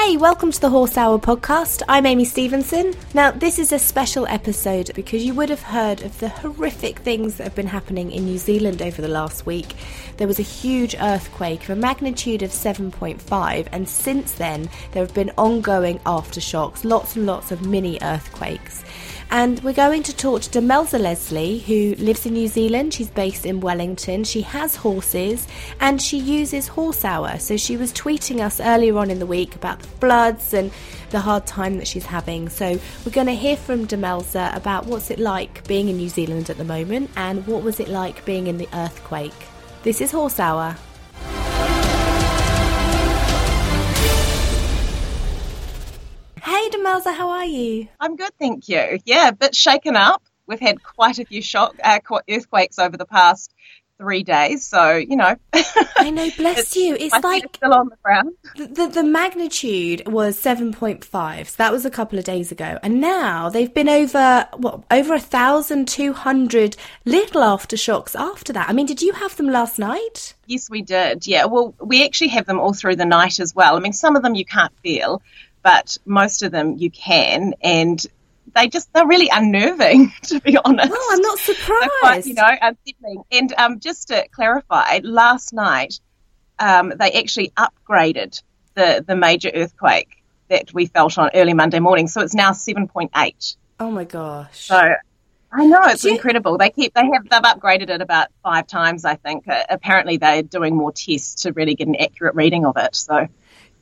Hey, welcome to the Horse Hour podcast. I'm Amy Stevenson. Now, this is a special episode because you would have heard of the horrific things that have been happening in New Zealand over the last week. There was a huge earthquake of a magnitude of 7.5, and since then, there have been ongoing aftershocks, lots and lots of mini earthquakes. And we're going to talk to Demelza Leslie, who lives in New Zealand. She's based in Wellington. She has horses and she uses Horse Hour. So she was tweeting us earlier on in the week about the floods and the hard time that she's having. So we're going to hear from Demelza about what's it like being in New Zealand at the moment and what was it like being in the earthquake. This is Horse Hour. Hey, Demelza, how are you? I'm good, thank you. Yeah, a bit shaken up. We've had quite a few shock uh, earthquakes over the past three days, so you know. I know, bless it's, you. It's like still on the ground. The, the, the magnitude was seven point five. So that was a couple of days ago, and now they've been over what over a thousand two hundred little aftershocks after that. I mean, did you have them last night? Yes, we did. Yeah, well, we actually have them all through the night as well. I mean, some of them you can't feel but most of them you can, and they just they're really unnerving to be honest. Oh, I'm not surprised. Quite, you know, unsettling. And um, just to clarify, last night um, they actually upgraded the the major earthquake that we felt on early Monday morning, so it's now seven point eight. Oh my gosh! So I know it's you... incredible. They keep they have they've upgraded it about five times. I think uh, apparently they're doing more tests to really get an accurate reading of it. So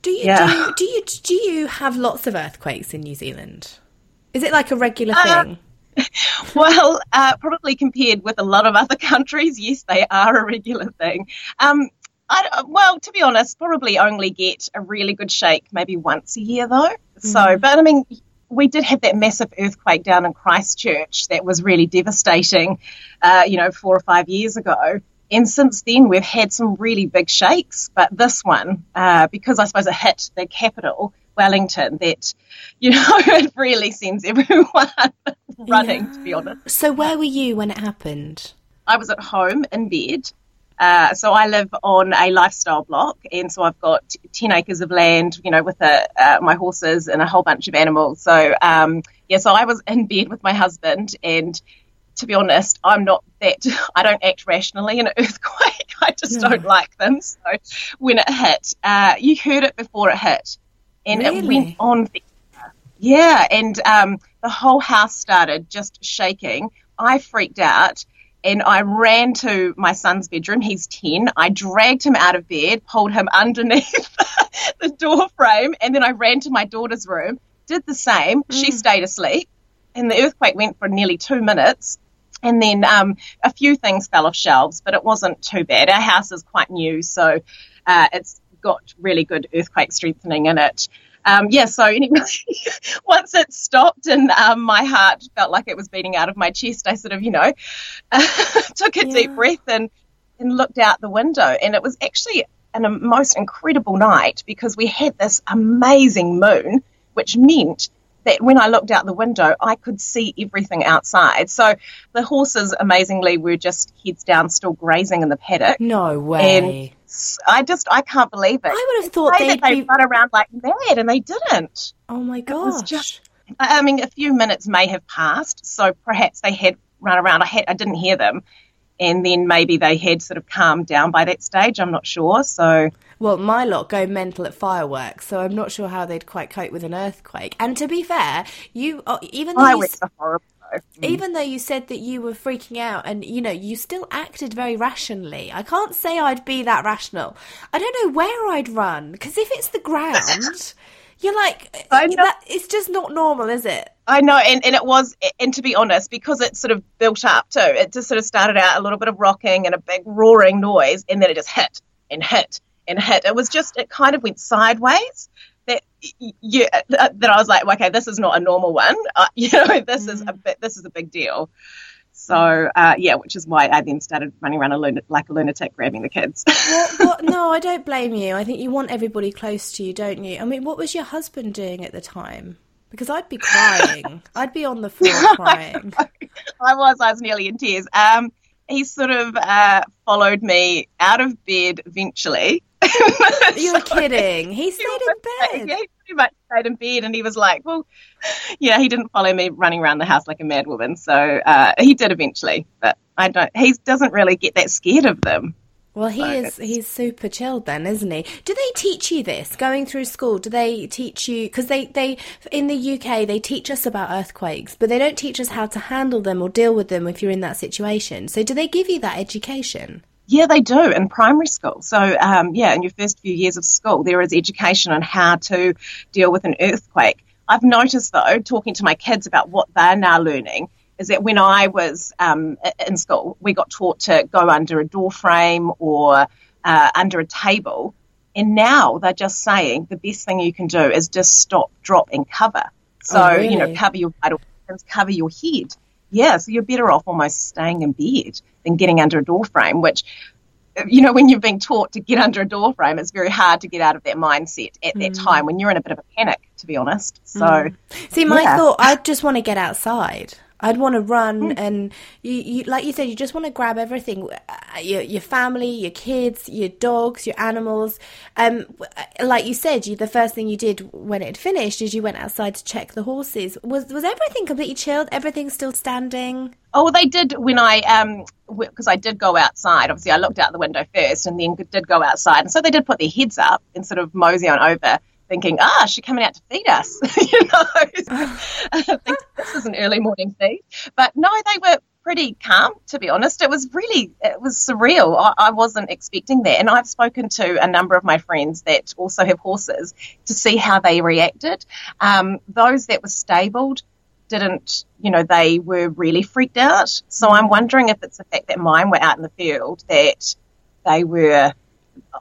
do you, yeah. do you do you do you have lots of earthquakes in New Zealand? Is it like a regular uh, thing? well, uh, probably compared with a lot of other countries, yes, they are a regular thing. Um, I, well, to be honest, probably only get a really good shake maybe once a year though. Mm. So, but I mean, we did have that massive earthquake down in Christchurch that was really devastating, uh, you know, four or five years ago. And since then, we've had some really big shakes. But this one, uh, because I suppose it hit the capital, Wellington, that, you know, it really sends everyone running, yeah. to be honest. So, where were you when it happened? I was at home in bed. Uh, so I live on a lifestyle block, and so I've got ten acres of land, you know, with a, uh, my horses and a whole bunch of animals. So um, yeah, so I was in bed with my husband, and to be honest, I'm not that, I don't act rationally in an earthquake. I just don't like them. So when it hit, uh, you heard it before it hit and really? it went on. Yeah. And um, the whole house started just shaking. I freaked out and I ran to my son's bedroom. He's 10. I dragged him out of bed, pulled him underneath the door frame, and then I ran to my daughter's room, did the same. Mm. She stayed asleep, and the earthquake went for nearly two minutes. And then um, a few things fell off shelves, but it wasn't too bad. Our house is quite new, so uh, it's got really good earthquake strengthening in it. Um, yeah, so anyway, once it stopped and um, my heart felt like it was beating out of my chest, I sort of, you know, took a yeah. deep breath and, and looked out the window. And it was actually a most incredible night because we had this amazing moon, which meant that when I looked out the window, I could see everything outside. So the horses, amazingly, were just heads down, still grazing in the paddock. No way. And I just, I can't believe it. I would have thought they'd they be... run around like mad, and they didn't. Oh my gosh. just, I mean, a few minutes may have passed, so perhaps they had run around. I had, I didn't hear them. And then maybe they had sort of calmed down by that stage. I'm not sure. So, well, my lot go mental at fireworks, so I'm not sure how they'd quite cope with an earthquake. And to be fair, you uh, even though you. Mm. Even though you said that you were freaking out and you know, you still acted very rationally. I can't say I'd be that rational. I don't know where I'd run because if it's the ground, you're like, that, it's just not normal, is it? I know, and, and it was, and to be honest, because it sort of built up too, it just sort of started out a little bit of rocking and a big roaring noise, and then it just hit and hit and hit. It was just, it kind of went sideways. That you, that I was like, okay, this is not a normal one. Uh, you know, this mm. is a bit, this is a big deal. So uh, yeah, which is why I then started running around a lun- like a lunatic, grabbing the kids. well, well, no, I don't blame you. I think you want everybody close to you, don't you? I mean, what was your husband doing at the time? Because I'd be crying. I'd be on the floor crying. I was. I was nearly in tears. Um, he sort of uh, followed me out of bed eventually. You're kidding. He stayed in bed. Yeah, he pretty much stayed in bed, and he was like, "Well, yeah." He didn't follow me running around the house like a mad woman, so uh, he did eventually. But I don't. He doesn't really get that scared of them. Well, he is he's super chilled then, isn't he? Do they teach you this going through school? Do they teach you because they they in the UK they teach us about earthquakes, but they don't teach us how to handle them or deal with them if you're in that situation. So do they give you that education? Yeah, they do in primary school. So, um, yeah, in your first few years of school, there is education on how to deal with an earthquake. I've noticed, though, talking to my kids about what they're now learning, is that when I was um, in school, we got taught to go under a door frame or uh, under a table. And now they're just saying the best thing you can do is just stop, drop, and cover. So, oh, really? you know, cover your vital organs, cover your head. Yeah, so you're better off almost staying in bed than getting under a door frame, which you know, when you've been taught to get under a door frame, it's very hard to get out of that mindset at mm. that time when you're in a bit of a panic, to be honest. So, mm. see, my yeah. thought, I just want to get outside. I'd want to run, mm. and you, you, like you said, you just want to grab everything uh, your, your family, your kids, your dogs, your animals. Um, like you said, you, the first thing you did when it finished is you went outside to check the horses. Was was everything completely chilled? Everything still standing? Oh, they did when I um because I did go outside. Obviously, I looked out the window first, and then did go outside, and so they did put their heads up and sort of mosey on over thinking, ah, she's coming out to feed us. you know, this is an early morning feed. But no, they were pretty calm, to be honest. It was really, it was surreal. I, I, wasn't expecting that. And I've spoken to a number of my friends that also have horses to see how they reacted. Um, those that were stabled didn't, you know, they were really freaked out. So I'm wondering if it's the fact that mine were out in the field that they were,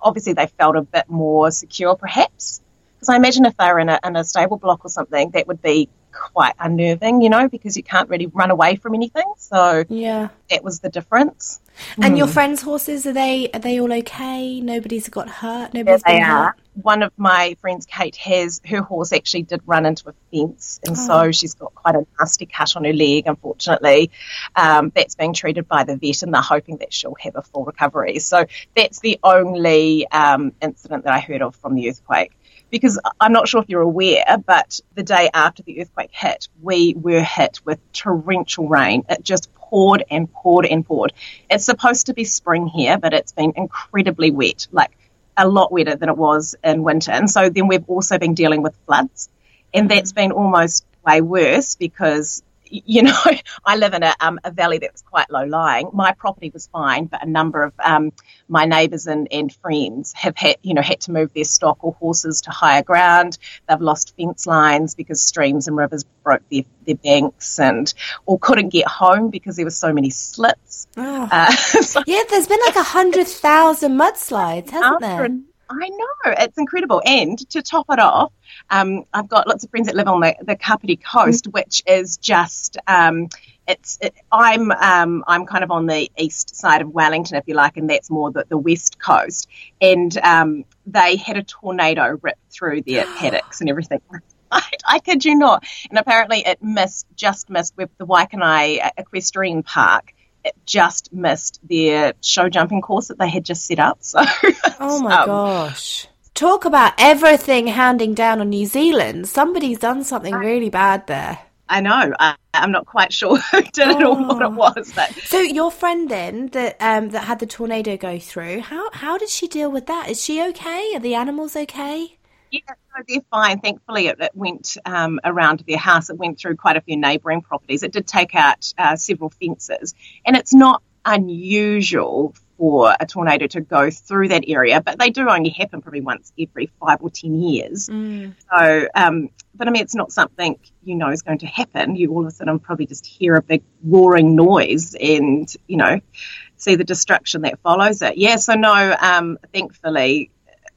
obviously they felt a bit more secure perhaps. Because I imagine if they were in a, in a stable block or something, that would be quite unnerving, you know, because you can't really run away from anything. So yeah, that was the difference. And mm. your friends' horses are they are they all okay? Nobody's got hurt. Nobody's yeah, they are. Hurt? One of my friends, Kate, has her horse actually did run into a fence, and oh. so she's got quite a nasty cut on her leg. Unfortunately, um, that's being treated by the vet, and they're hoping that she'll have a full recovery. So that's the only um, incident that I heard of from the earthquake because I'm not sure if you're aware, but the day after the earthquake hit, we were hit with torrential rain. It just poured and poured and poured. It's supposed to be spring here, but it's been incredibly wet, like a lot wetter than it was in winter. And so then we've also been dealing with floods, and that's been almost way worse because you know, I live in a, um, a valley that's quite low lying. My property was fine, but a number of um, my neighbours and, and friends have had, you know, had to move their stock or horses to higher ground. They've lost fence lines because streams and rivers broke their, their banks and, or couldn't get home because there were so many slips. Oh. Uh, so yeah, there's been like a hundred thousand mudslides, hasn't there? I know it's incredible, and to top it off, um, I've got lots of friends that live on the, the Kapiti coast, mm-hmm. which is just um, it's it, I'm um, I'm kind of on the east side of Wellington, if you like, and that's more the, the west coast. And um, they had a tornado rip through their paddocks and everything. I, I kid you not. And apparently, it missed just missed with the Waikanae Equestrian Park just missed their show jumping course that they had just set up. So, oh my um, gosh. Talk about everything handing down on New Zealand. Somebody's done something really bad there. I know. I, am not quite sure who did it or what it oh. was. But so your friend then that um, that had the tornado go through, how how did she deal with that? Is she okay? Are the animals okay? Yeah, no, they're fine. Thankfully, it, it went um, around their house. It went through quite a few neighbouring properties. It did take out uh, several fences, and it's not unusual for a tornado to go through that area, but they do only happen probably once every five or ten years. Mm. So, um, but I mean, it's not something you know is going to happen. You all of a sudden probably just hear a big roaring noise and, you know, see the destruction that follows it. Yeah, so no, um, thankfully,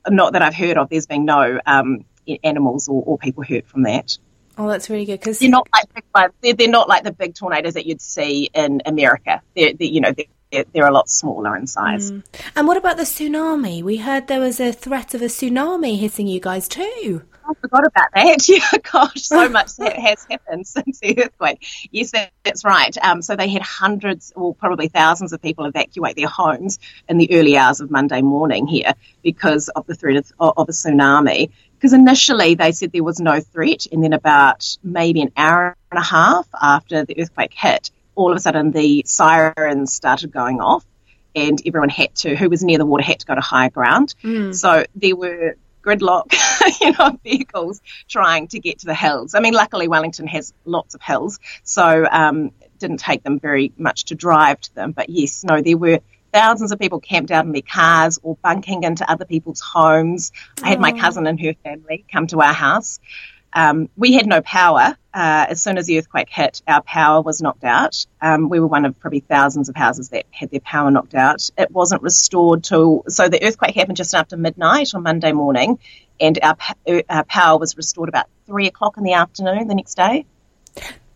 not that I've heard of, there's been no um, animals or, or people hurt from that. Oh, that's really good because they're not like they're, they're not like the big tornadoes that you'd see in America. They're, they're you know they're they're a lot smaller in size. Mm. And what about the tsunami? We heard there was a threat of a tsunami hitting you guys too. I forgot about that. Yeah, gosh, so much has happened since the earthquake. Yes, that's right. Um, so they had hundreds or probably thousands of people evacuate their homes in the early hours of Monday morning here because of the threat of, of a tsunami. Because initially they said there was no threat, and then about maybe an hour and a half after the earthquake hit, all of a sudden the sirens started going off and everyone had to, who was near the water, had to go to higher ground. Mm. So there were gridlock, you know, vehicles trying to get to the hills. I mean, luckily Wellington has lots of hills, so um, it didn't take them very much to drive to them. But yes, no, there were thousands of people camped out in their cars or bunking into other people's homes. I had my cousin and her family come to our house. Um, we had no power. Uh, as soon as the earthquake hit, our power was knocked out. Um, we were one of probably thousands of houses that had their power knocked out. It wasn't restored till, so the earthquake happened just after midnight on Monday morning, and our, our power was restored about three o'clock in the afternoon the next day.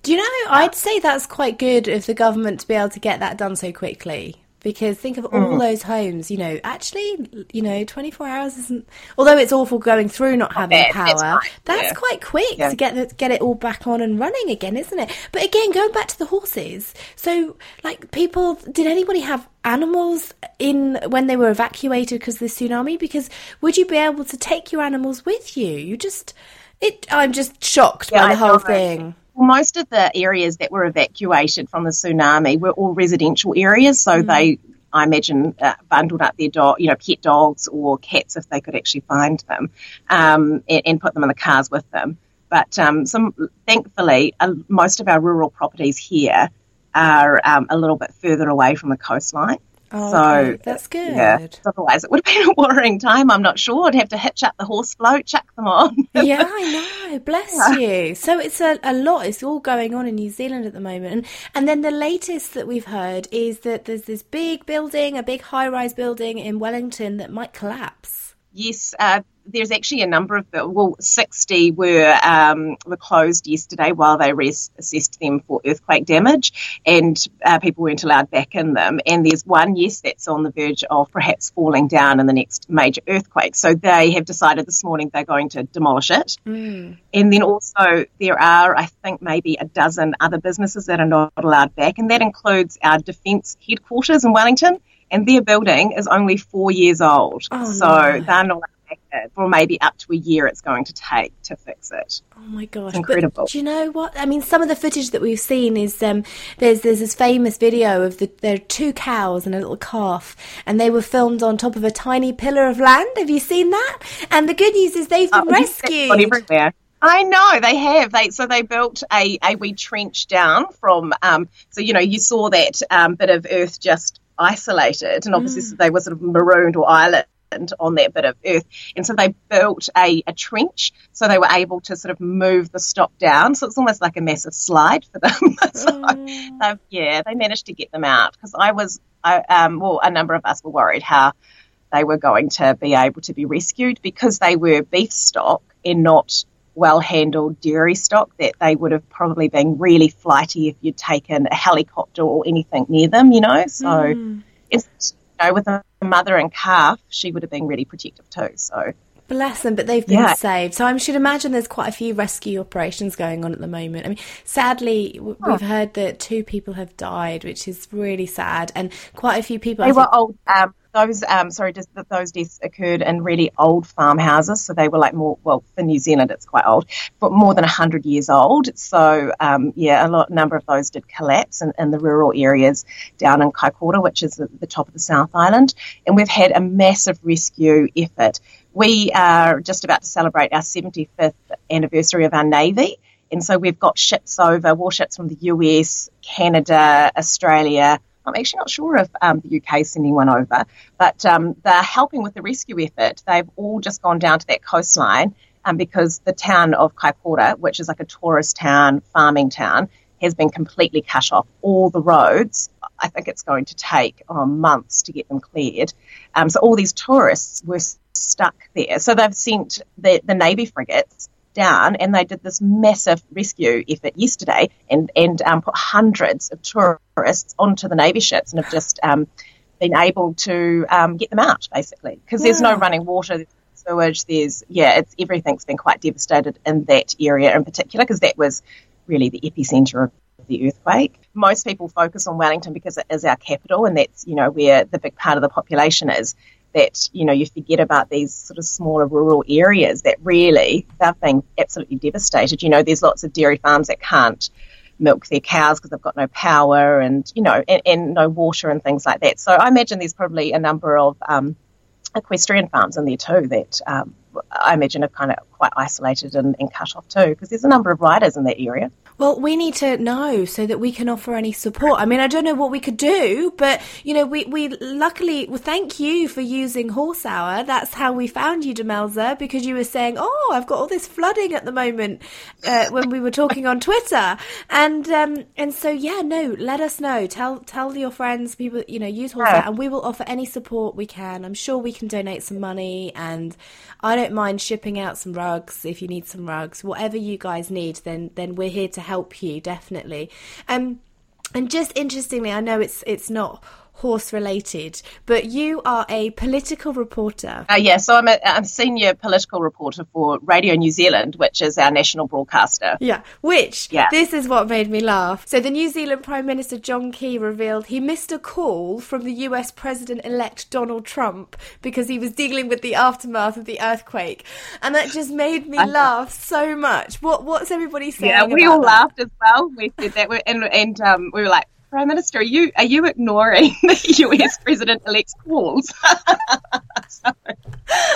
Do you know, I'd say that's quite good of the government to be able to get that done so quickly because think of all mm. those homes you know actually you know 24 hours isn't although it's awful going through not having power that's yeah. quite quick yeah. to get the, get it all back on and running again isn't it but again going back to the horses so like people did anybody have animals in when they were evacuated because of the tsunami because would you be able to take your animals with you you just it i'm just shocked yeah, by the whole thing most of the areas that were evacuated from the tsunami were all residential areas, so mm. they, I imagine, uh, bundled up their dog, you know, pet dogs or cats if they could actually find them, um, and, and, put them in the cars with them. But um, some, thankfully, uh, most of our rural properties here are um, a little bit further away from the coastline. Oh, so okay. that's good. Yeah. Otherwise, it would have been a worrying time. I'm not sure. I'd have to hitch up the horse float, chuck them on. yeah, I know. Bless yeah. you. So it's a, a lot. It's all going on in New Zealand at the moment. And, and then the latest that we've heard is that there's this big building, a big high rise building in Wellington that might collapse. Yes, uh, there's actually a number of well, 60 were um, were closed yesterday while they assessed them for earthquake damage, and uh, people weren't allowed back in them. And there's one, yes, that's on the verge of perhaps falling down in the next major earthquake. So they have decided this morning they're going to demolish it. Mm. And then also there are, I think, maybe a dozen other businesses that are not allowed back, and that includes our defence headquarters in Wellington. And their building is only four years old, oh, so no. they're not for maybe up to a year it's going to take to fix it. Oh my gosh! It's incredible. But do you know what? I mean, some of the footage that we've seen is um, there's there's this famous video of the there are two cows and a little calf, and they were filmed on top of a tiny pillar of land. Have you seen that? And the good news is they've been oh, rescued. Everywhere. I know they have. They so they built a a wee trench down from. Um, so you know you saw that um, bit of earth just isolated, and obviously mm. they were sort of marooned or island on that bit of earth. And so they built a, a trench so they were able to sort of move the stock down. So it's almost like a massive slide for them. so, mm. yeah, they managed to get them out because I was, I, um, well, a number of us were worried how they were going to be able to be rescued because they were beef stock and not well handled dairy stock that they would have probably been really flighty if you'd taken a helicopter or anything near them, you know. So mm. it's you know, with a mother and calf, she would have been really protective too. So Bless them, but they've been yeah. saved. So I should imagine there's quite a few rescue operations going on at the moment. I mean, sadly, we've oh. heard that two people have died, which is really sad, and quite a few people. They were old. Um, those um, sorry, just that those deaths occurred in really old farmhouses, so they were like more well for New Zealand it's quite old, but more than hundred years old. So um, yeah, a lot number of those did collapse in, in the rural areas down in Kaikoura, which is the, the top of the South Island, and we've had a massive rescue effort. We are just about to celebrate our 75th anniversary of our navy. And so we've got ships over, warships from the US, Canada, Australia, I'm actually not sure if um, the UK is sending one over, but um, they're helping with the rescue effort. They've all just gone down to that coastline um, because the town of Kaikoura, which is like a tourist town, farming town, has been completely cut off. All the roads, I think it's going to take oh, months to get them cleared. Um, so all these tourists were stuck there. So they've sent the, the Navy frigates down and they did this massive rescue effort yesterday and, and um, put hundreds of tourists onto the Navy ships and have just um, been able to um, get them out basically because yeah. there's no running water. There's sewage, there's, yeah, it's everything's been quite devastated in that area in particular because that was really the epicenter of the earthquake. Most people focus on Wellington because it is our capital and that's, you know, where the big part of the population is that you know you forget about these sort of smaller rural areas that really they've been absolutely devastated. You know, there's lots of dairy farms that can't milk their cows because they've got no power and you know and, and, no water and things like that. So I imagine there's probably a number of um, equestrian farms in there too that um, I imagine are kind of quite isolated and, and cut off too because there's a number of riders in that area. Well, we need to know so that we can offer any support. I mean, I don't know what we could do, but you know, we, we luckily well, thank you for using Horse Hour. That's how we found you, Demelza, because you were saying, "Oh, I've got all this flooding at the moment," uh, when we were talking on Twitter, and um, and so yeah, no, let us know. Tell tell your friends, people, you know, use Horse Hour, and we will offer any support we can. I'm sure we can donate some money, and I don't mind shipping out some rugs if you need some rugs, whatever you guys need. Then then we're here to help you definitely. Um, and just interestingly, I know it's it's not horse related, but you are a political reporter. Uh, yeah, so I'm a, I'm senior political reporter for Radio New Zealand, which is our national broadcaster. Yeah, which, yeah. this is what made me laugh. So the New Zealand Prime Minister John Key revealed he missed a call from the US President elect Donald Trump because he was dealing with the aftermath of the earthquake. And that just made me laugh so much. What What's everybody saying? Yeah, we all that? laughed as well. We said that, and, and um, we were like, Prime Minister, are you are you ignoring the US President elect's calls? so,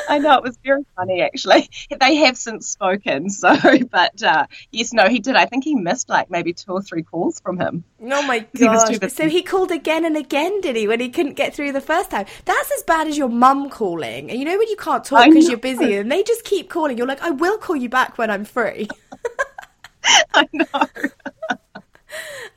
I know it was very funny actually. They have since spoken, so but uh, yes, no, he did. I think he missed like maybe two or three calls from him. Oh my god! So he called again and again, did he? When he couldn't get through the first time. That's as bad as your mum calling. And you know when you can't talk because you're busy, and they just keep calling. You're like, I will call you back when I'm free. I know.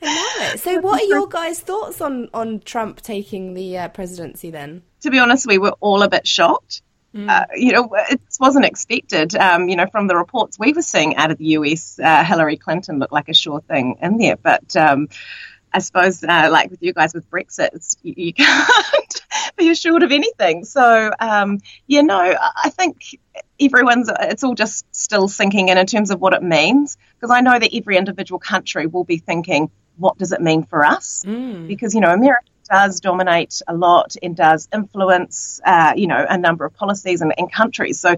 I love it. So, what are your guys' thoughts on on Trump taking the uh, presidency? Then, to be honest, we were all a bit shocked. Mm. Uh, you know, it wasn't expected. Um, you know, from the reports we were seeing out of the US, uh, Hillary Clinton looked like a sure thing in there. But um, I suppose, uh, like with you guys with Brexit, you, you, can't be assured of anything. So, um, yeah, no, I think everyone's, it's all just still sinking in in terms of what it means. Because I know that every individual country will be thinking, what does it mean for us? Mm. Because, you know, America does dominate a lot and does influence, uh, you know, a number of policies and, and countries. So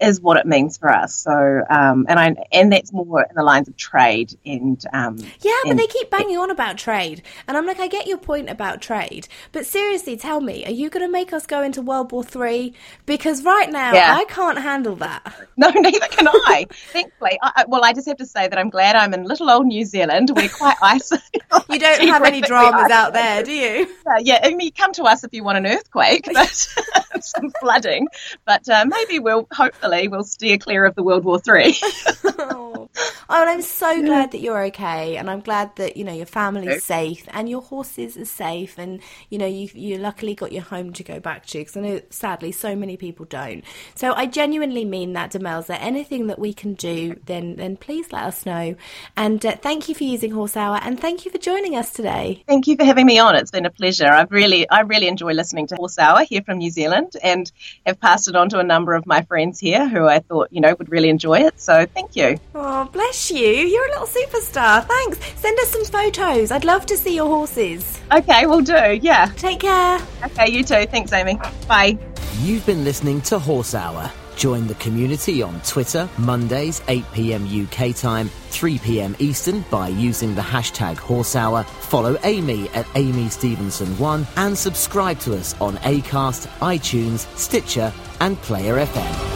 is what it means for us. So, um, and I and that's more in the lines of trade and um, yeah, but and, they keep banging on about trade, and I'm like, I get your point about trade, but seriously, tell me, are you going to make us go into World War Three? Because right now, yeah. I can't handle that. No, neither can I. Thankfully, I, well, I just have to say that I'm glad I'm in little old New Zealand. We're quite isolated. you don't have any dramas out there, do you? Uh, yeah, I mean, come to us if you want an earthquake, but some flooding. But uh, maybe we'll hope hopefully we'll steer clear of the World War Three. oh. and I'm so glad that you're okay, and I'm glad that you know your family's safe and your horses are safe, and you know you you luckily got your home to go back to because I know sadly so many people don't. So I genuinely mean that, Demelza. Anything that we can do, then then please let us know. And uh, thank you for using Horse Hour, and thank you for joining us today. Thank you for having me on. It's been a pleasure. I've really I really enjoy listening to Horse Hour here from New Zealand, and have passed it on to a number of my friends here who I thought, you know, would really enjoy it. So thank you. Oh, bless bless you. You're a little superstar. Thanks. Send us some photos. I'd love to see your horses. Okay, we'll do. Yeah. Take care. Okay, you too. Thanks, Amy. Bye. You've been listening to Horse Hour. Join the community on Twitter, Mondays, 8 pm UK time, 3 pm Eastern by using the hashtag Horse Hour. Follow Amy at Amy Stevenson1 and subscribe to us on Acast, iTunes, Stitcher, and Player FM.